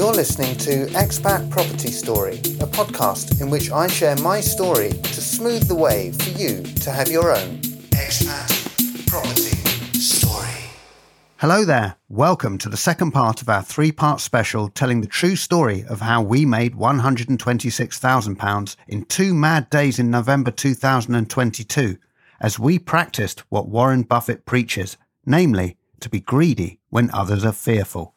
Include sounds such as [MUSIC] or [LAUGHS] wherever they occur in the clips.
You're listening to Expat Property Story, a podcast in which I share my story to smooth the way for you to have your own expat property story. Hello there. Welcome to the second part of our three part special telling the true story of how we made £126,000 in two mad days in November 2022 as we practiced what Warren Buffett preaches, namely, to be greedy when others are fearful.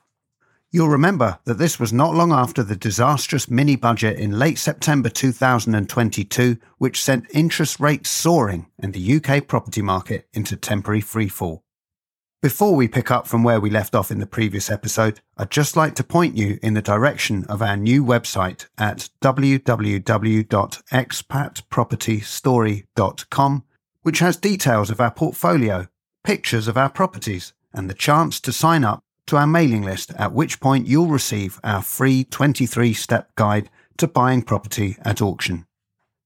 You'll remember that this was not long after the disastrous mini budget in late September 2022, which sent interest rates soaring and the UK property market into temporary freefall. Before we pick up from where we left off in the previous episode, I'd just like to point you in the direction of our new website at www.expatpropertystory.com, which has details of our portfolio, pictures of our properties, and the chance to sign up to our mailing list, at which point you'll receive our free 23 step guide to buying property at auction.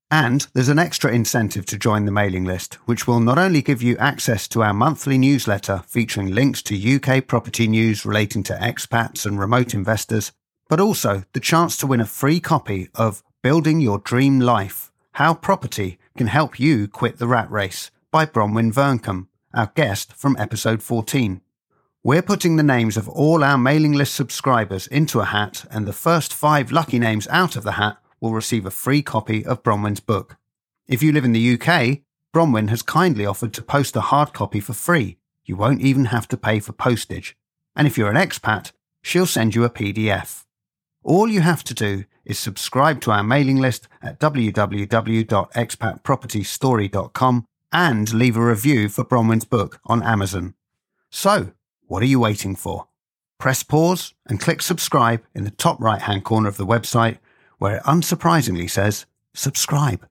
And there's an extra incentive to join the mailing list, which will not only give you access to our monthly newsletter featuring links to UK property news relating to expats and remote investors, but also the chance to win a free copy of Building Your Dream Life How Property Can Help You Quit the Rat Race by Bronwen Vearncombe, our guest from episode 14. We're putting the names of all our mailing list subscribers into a hat, and the first five lucky names out of the hat will receive a free copy of Bronwen's book. If you live in the UK, Bronwen has kindly offered to post a hard copy for free. You won't even have to pay for postage. And if you're an expat, she'll send you a PDF. All you have to do is subscribe to our mailing list at www.expatpropertystory.com and leave a review for Bronwen's book on Amazon. So, what are you waiting for? Press pause and click subscribe in the top right hand corner of the website where it unsurprisingly says subscribe.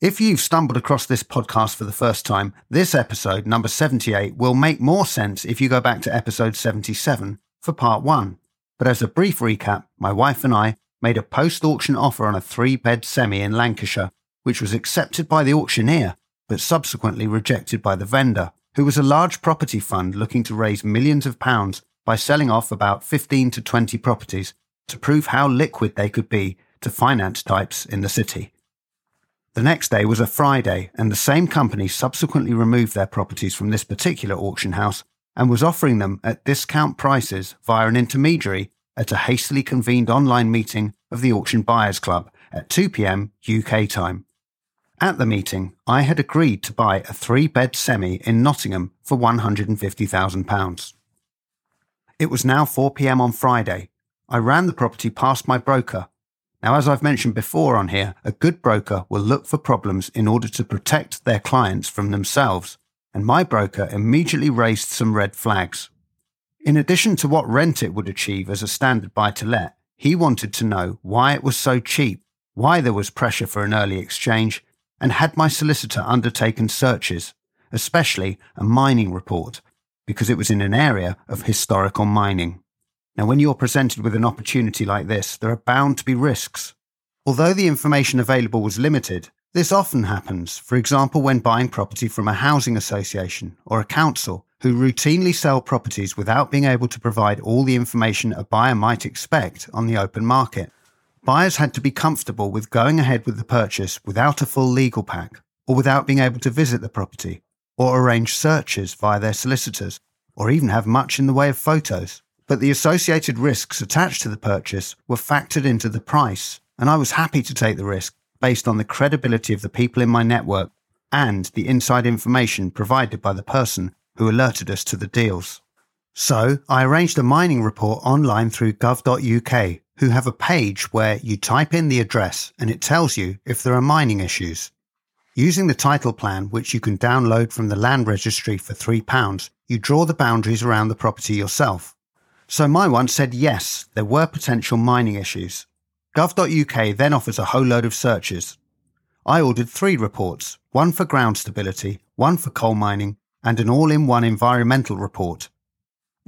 If you've stumbled across this podcast for the first time, this episode, number 78, will make more sense if you go back to episode 77 for part one. But as a brief recap, my wife and I made a post auction offer on a three bed semi in Lancashire, which was accepted by the auctioneer, but subsequently rejected by the vendor who was a large property fund looking to raise millions of pounds by selling off about 15 to 20 properties to prove how liquid they could be to finance types in the city. The next day was a Friday, and the same company subsequently removed their properties from this particular auction house and was offering them at discount prices via an intermediary at a hastily convened online meeting of the Auction Buyers Club at 2 pm UK time. At the meeting, I had agreed to buy a three bed semi in Nottingham for £150,000. It was now 4 pm on Friday. I ran the property past my broker. Now, as I've mentioned before on here, a good broker will look for problems in order to protect their clients from themselves, and my broker immediately raised some red flags. In addition to what rent it would achieve as a standard buy to let, he wanted to know why it was so cheap, why there was pressure for an early exchange, and had my solicitor undertaken searches, especially a mining report, because it was in an area of historical mining. Now, when you're presented with an opportunity like this, there are bound to be risks. Although the information available was limited, this often happens, for example, when buying property from a housing association or a council who routinely sell properties without being able to provide all the information a buyer might expect on the open market. Buyers had to be comfortable with going ahead with the purchase without a full legal pack, or without being able to visit the property, or arrange searches via their solicitors, or even have much in the way of photos. But the associated risks attached to the purchase were factored into the price, and I was happy to take the risk based on the credibility of the people in my network and the inside information provided by the person who alerted us to the deals. So I arranged a mining report online through gov.uk who have a page where you type in the address and it tells you if there are mining issues. Using the title plan, which you can download from the land registry for £3, you draw the boundaries around the property yourself. So my one said yes, there were potential mining issues. Gov.uk then offers a whole load of searches. I ordered three reports, one for ground stability, one for coal mining, and an all-in-one environmental report.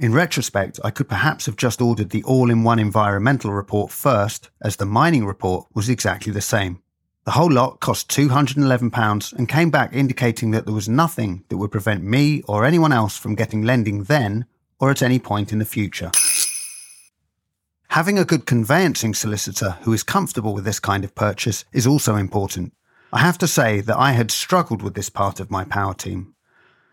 In retrospect, I could perhaps have just ordered the all in one environmental report first, as the mining report was exactly the same. The whole lot cost £211 and came back indicating that there was nothing that would prevent me or anyone else from getting lending then or at any point in the future. Having a good conveyancing solicitor who is comfortable with this kind of purchase is also important. I have to say that I had struggled with this part of my power team.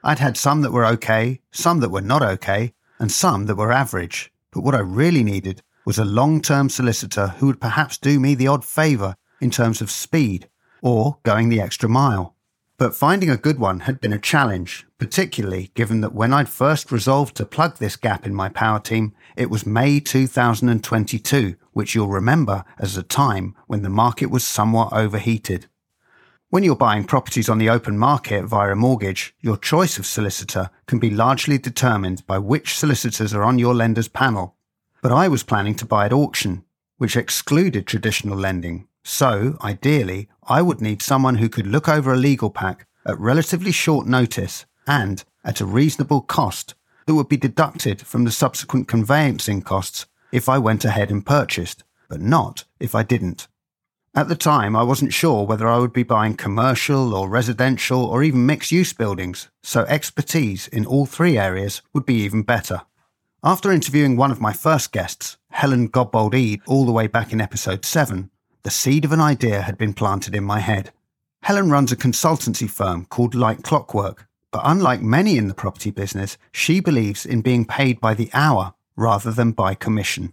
I'd had some that were okay, some that were not okay, and some that were average. But what I really needed was a long term solicitor who would perhaps do me the odd favour in terms of speed or going the extra mile. But finding a good one had been a challenge, particularly given that when I'd first resolved to plug this gap in my power team, it was May 2022, which you'll remember as a time when the market was somewhat overheated. When you're buying properties on the open market via a mortgage, your choice of solicitor can be largely determined by which solicitors are on your lender's panel. But I was planning to buy at auction, which excluded traditional lending, so, ideally, I would need someone who could look over a legal pack at relatively short notice and at a reasonable cost that would be deducted from the subsequent conveyancing costs if I went ahead and purchased, but not if I didn't. At the time, I wasn't sure whether I would be buying commercial or residential or even mixed use buildings, so expertise in all three areas would be even better. After interviewing one of my first guests, Helen Godbold Eade, all the way back in episode 7, the seed of an idea had been planted in my head. Helen runs a consultancy firm called Like Clockwork, but unlike many in the property business, she believes in being paid by the hour rather than by commission.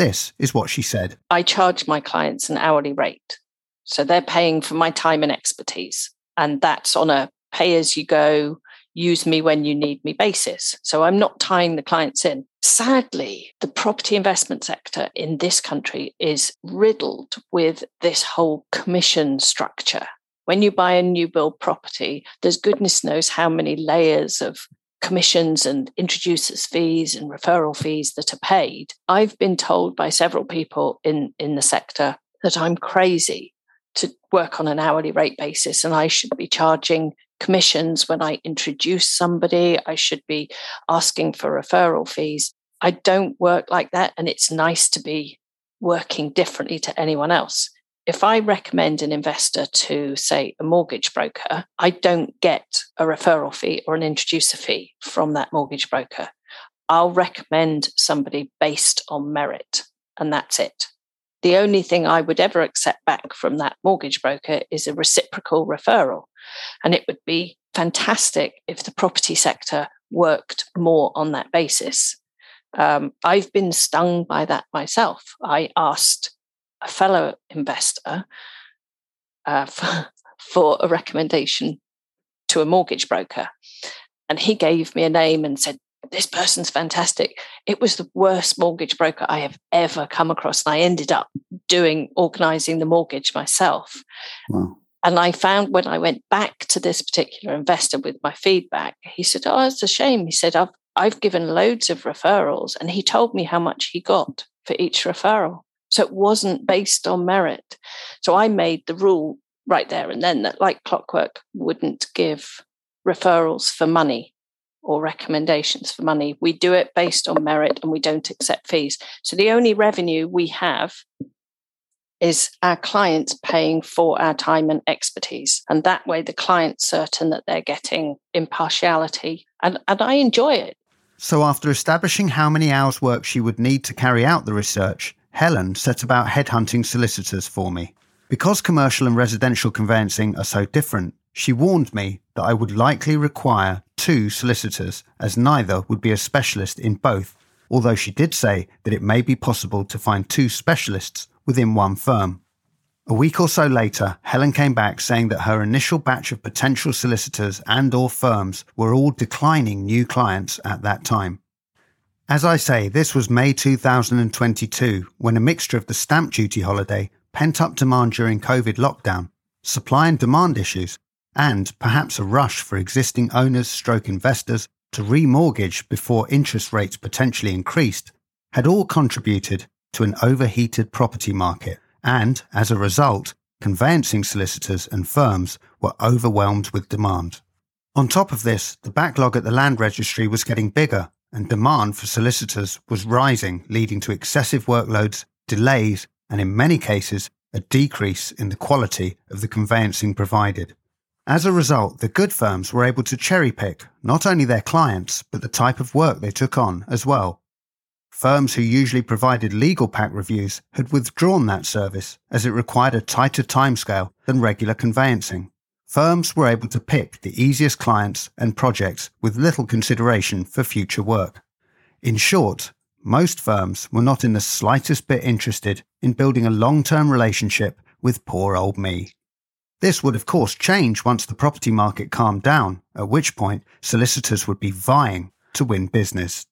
This is what she said I charge my clients an hourly rate. So they're paying for my time and expertise. And that's on a pay as you go, use me when you need me basis. So I'm not tying the clients in. Sadly, the property investment sector in this country is riddled with this whole commission structure. When you buy a new build property, there's goodness knows how many layers of commissions and introducers fees and referral fees that are paid. I've been told by several people in, in the sector that I'm crazy to work on an hourly rate basis and I should be charging commissions when I introduce somebody. I should be asking for referral fees. I don't work like that. And it's nice to be working differently to anyone else. If I recommend an investor to, say, a mortgage broker, I don't get a referral fee or an introducer fee from that mortgage broker. I'll recommend somebody based on merit, and that's it. The only thing I would ever accept back from that mortgage broker is a reciprocal referral. And it would be fantastic if the property sector worked more on that basis. Um, I've been stung by that myself. I asked a fellow investor uh, for, [LAUGHS] for a recommendation to a mortgage broker, and he gave me a name and said, this person's fantastic. It was the worst mortgage broker I have ever come across. And I ended up doing organizing the mortgage myself. Wow. And I found when I went back to this particular investor with my feedback, he said, Oh, it's a shame. He said, I've, I've given loads of referrals. And he told me how much he got for each referral. So it wasn't based on merit. So I made the rule right there and then that, like clockwork, wouldn't give referrals for money or recommendations for money. We do it based on merit and we don't accept fees. So the only revenue we have is our clients paying for our time and expertise. And that way the client's certain that they're getting impartiality. And, and I enjoy it. So after establishing how many hours work she would need to carry out the research, Helen set about headhunting solicitors for me. Because commercial and residential conveyancing are so different, she warned me that I would likely require two solicitors, as neither would be a specialist in both, although she did say that it may be possible to find two specialists within one firm. A week or so later, Helen came back saying that her initial batch of potential solicitors and or firms were all declining new clients at that time. As I say, this was May 2022 when a mixture of the stamp duty holiday, pent up demand during COVID lockdown, supply and demand issues, and perhaps a rush for existing owners stroke investors to remortgage before interest rates potentially increased had all contributed to an overheated property market and, as a result, conveyancing solicitors and firms were overwhelmed with demand. On top of this, the backlog at the land registry was getting bigger and demand for solicitors was rising, leading to excessive workloads, delays, and in many cases, a decrease in the quality of the conveyancing provided. As a result, the good firms were able to cherry pick not only their clients, but the type of work they took on as well. firms who usually provided legal pack reviews had withdrawn that service as it required a tighter timescale than regular conveyancing. Firms were able to pick the easiest clients and projects with little consideration for future work. In short, most firms were not in the slightest bit interested in building a long term relationship with poor old me. This would, of course, change once the property market calmed down, at which point solicitors would be vying to win business.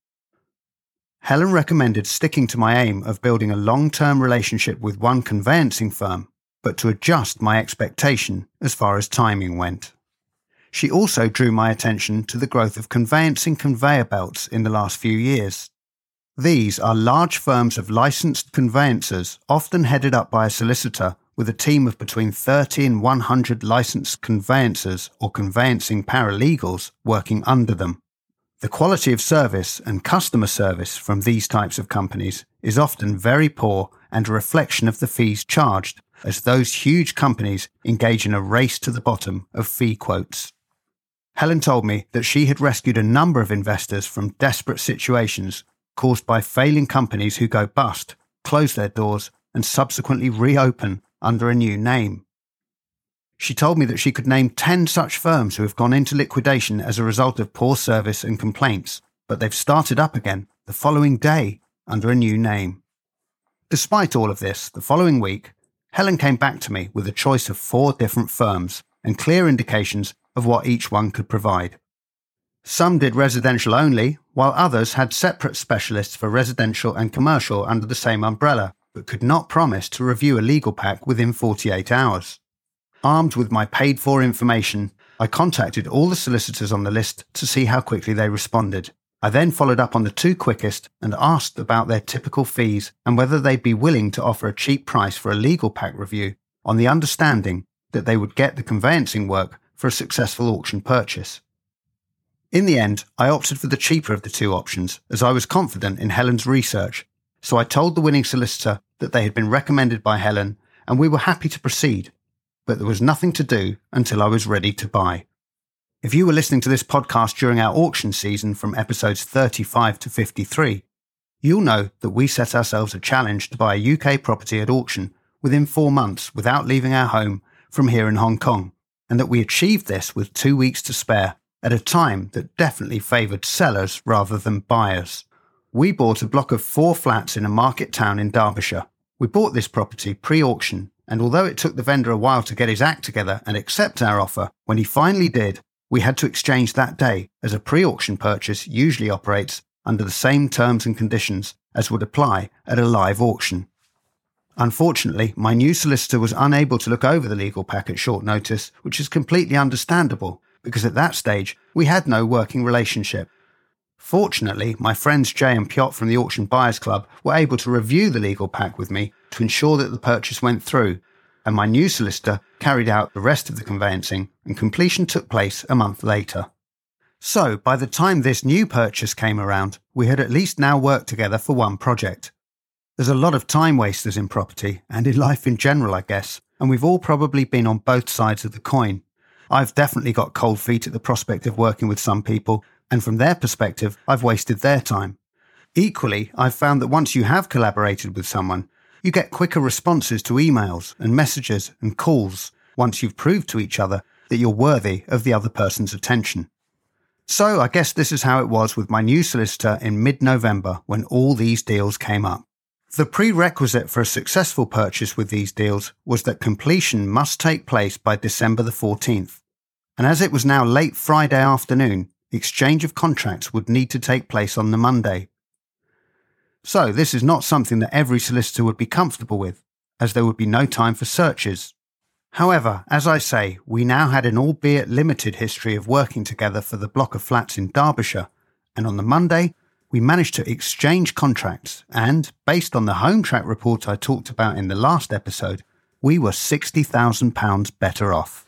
Helen recommended sticking to my aim of building a long term relationship with one conveyancing firm, but to adjust my expectation as far as timing went. She also drew my attention to the growth of conveyancing conveyor belts in the last few years. These are large firms of licensed conveyancers, often headed up by a solicitor with a team of between 30 and 100 licensed conveyancers or conveyancing paralegals working under them. The quality of service and customer service from these types of companies is often very poor and a reflection of the fees charged, as those huge companies engage in a race to the bottom of fee quotes. Helen told me that she had rescued a number of investors from desperate situations caused by failing companies who go bust, close their doors, and subsequently reopen under a new name. She told me that she could name 10 such firms who have gone into liquidation as a result of poor service and complaints, but they've started up again the following day under a new name. Despite all of this, the following week, Helen came back to me with a choice of four different firms and clear indications of what each one could provide. Some did residential only, while others had separate specialists for residential and commercial under the same umbrella, but could not promise to review a legal pack within 48 hours. Armed with my paid for information, I contacted all the solicitors on the list to see how quickly they responded. I then followed up on the two quickest and asked about their typical fees and whether they'd be willing to offer a cheap price for a legal pack review on the understanding that they would get the conveyancing work for a successful auction purchase. In the end, I opted for the cheaper of the two options as I was confident in Helen's research. So I told the winning solicitor that they had been recommended by Helen and we were happy to proceed but there was nothing to do until I was ready to buy. If you were listening to this podcast during our auction season from episodes 35 to 53, you'll know that we set ourselves a challenge to buy a UK property at auction within four months without leaving our home from here in Hong Kong, and that we achieved this with two weeks to spare at a time that definitely favoured sellers rather than buyers. We bought a block of four flats in a market town in Derbyshire. We bought this property pre auction and although it took the vendor a while to get his act together and accept our offer, when he finally did, we had to exchange that day, as a pre auction purchase usually operates under the same terms and conditions as would apply at a live auction. Unfortunately, my new solicitor was unable to look over the legal pack at short notice, which is completely understandable because at that stage we had no working relationship. Fortunately, my friends Jay and Piotr from the Auction Buyers Club were able to review the legal pack with me to ensure that the purchase went through, and my new solicitor carried out the rest of the conveyancing, and completion took place a month later. So, by the time this new purchase came around, we had at least now worked together for one project. There's a lot of time wasters in property, and in life in general, I guess, and we've all probably been on both sides of the coin. I've definitely got cold feet at the prospect of working with some people, and from their perspective, I've wasted their time. Equally, I've found that once you have collaborated with someone, you get quicker responses to emails and messages and calls once you've proved to each other that you're worthy of the other person's attention. So I guess this is how it was with my new solicitor in mid November when all these deals came up. The prerequisite for a successful purchase with these deals was that completion must take place by December the 14th. And as it was now late Friday afternoon, exchange of contracts would need to take place on the Monday. So, this is not something that every solicitor would be comfortable with, as there would be no time for searches. However, as I say, we now had an albeit limited history of working together for the block of flats in Derbyshire, and on the Monday, we managed to exchange contracts, and, based on the home track report I talked about in the last episode, we were £60,000 better off.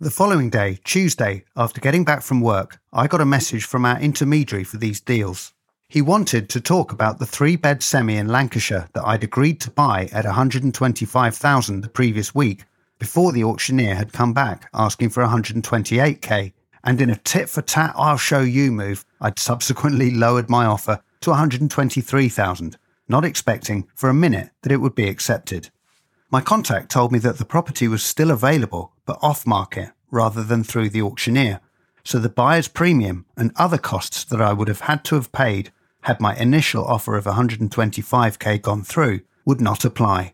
The following day, Tuesday, after getting back from work, I got a message from our intermediary for these deals. He wanted to talk about the three bed semi in Lancashire that I'd agreed to buy at 125,000 the previous week before the auctioneer had come back asking for 128k. And in a tit for tat I'll show you move, I'd subsequently lowered my offer to 123,000, not expecting for a minute that it would be accepted. My contact told me that the property was still available, but off market rather than through the auctioneer, so the buyer's premium and other costs that I would have had to have paid had my initial offer of 125k gone through would not apply.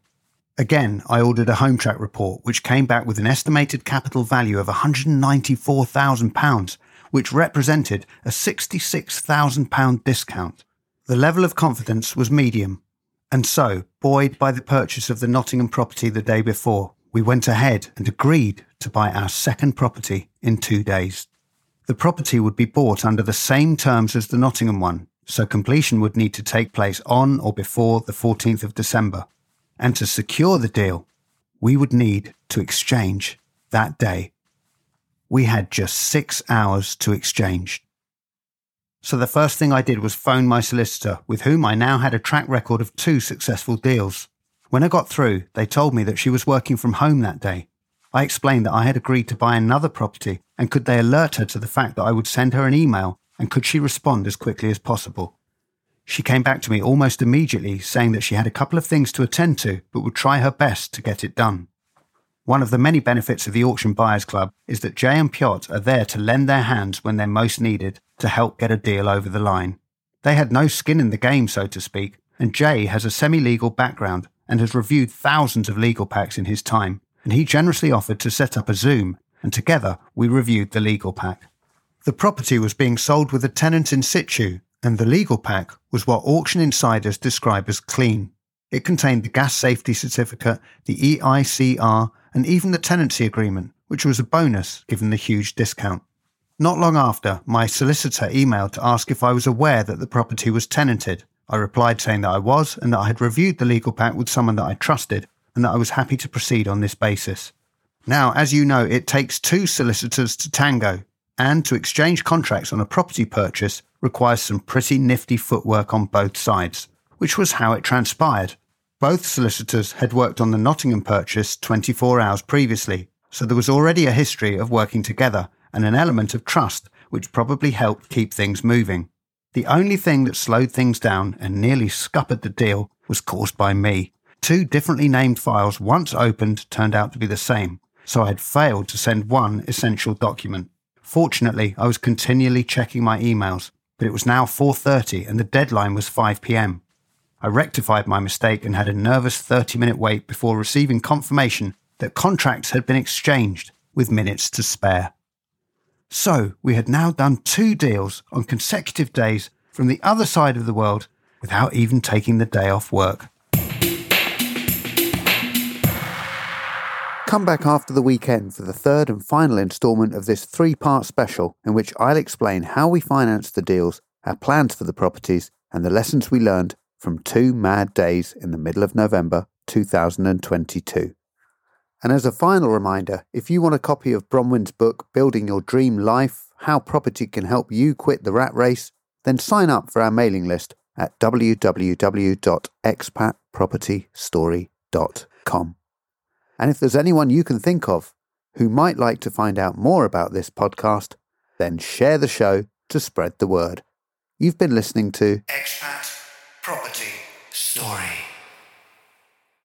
Again, I ordered a home track report which came back with an estimated capital value of £194,000, which represented a £66,000 discount. The level of confidence was medium, and so, buoyed by the purchase of the Nottingham property the day before, we went ahead and agreed to buy our second property in two days. The property would be bought under the same terms as the Nottingham one, so completion would need to take place on or before the 14th of December. And to secure the deal, we would need to exchange that day. We had just six hours to exchange. So the first thing I did was phone my solicitor, with whom I now had a track record of two successful deals. When I got through, they told me that she was working from home that day. I explained that I had agreed to buy another property and could they alert her to the fact that I would send her an email and could she respond as quickly as possible. She came back to me almost immediately saying that she had a couple of things to attend to but would try her best to get it done. One of the many benefits of the Auction Buyers Club is that Jay and Piotr are there to lend their hands when they're most needed to help get a deal over the line. They had no skin in the game, so to speak, and Jay has a semi legal background and has reviewed thousands of legal packs in his time, and he generously offered to set up a Zoom, and together we reviewed the legal pack. The property was being sold with a tenant in situ, and the legal pack was what auction insiders describe as clean. It contained the gas safety certificate, the EICR, and even the tenancy agreement, which was a bonus given the huge discount. Not long after, my solicitor emailed to ask if I was aware that the property was tenanted. I replied saying that I was and that I had reviewed the legal pack with someone that I trusted and that I was happy to proceed on this basis. Now, as you know, it takes two solicitors to tango, and to exchange contracts on a property purchase requires some pretty nifty footwork on both sides, which was how it transpired. Both solicitors had worked on the Nottingham purchase 24 hours previously, so there was already a history of working together and an element of trust which probably helped keep things moving. The only thing that slowed things down and nearly scuppered the deal was caused by me. Two differently named files once opened turned out to be the same, so I had failed to send one essential document. Fortunately, I was continually checking my emails, but it was now 4:30 and the deadline was 5 p.m. I rectified my mistake and had a nervous 30 minute wait before receiving confirmation that contracts had been exchanged with minutes to spare. So we had now done two deals on consecutive days from the other side of the world without even taking the day off work. Come back after the weekend for the third and final instalment of this three part special, in which I'll explain how we financed the deals, our plans for the properties, and the lessons we learned from two mad days in the middle of November 2022. And as a final reminder, if you want a copy of Bronwen's book, Building Your Dream Life How Property Can Help You Quit the Rat Race, then sign up for our mailing list at www.expatpropertystory.com. And if there's anyone you can think of who might like to find out more about this podcast, then share the show to spread the word. You've been listening to Expat Property Story.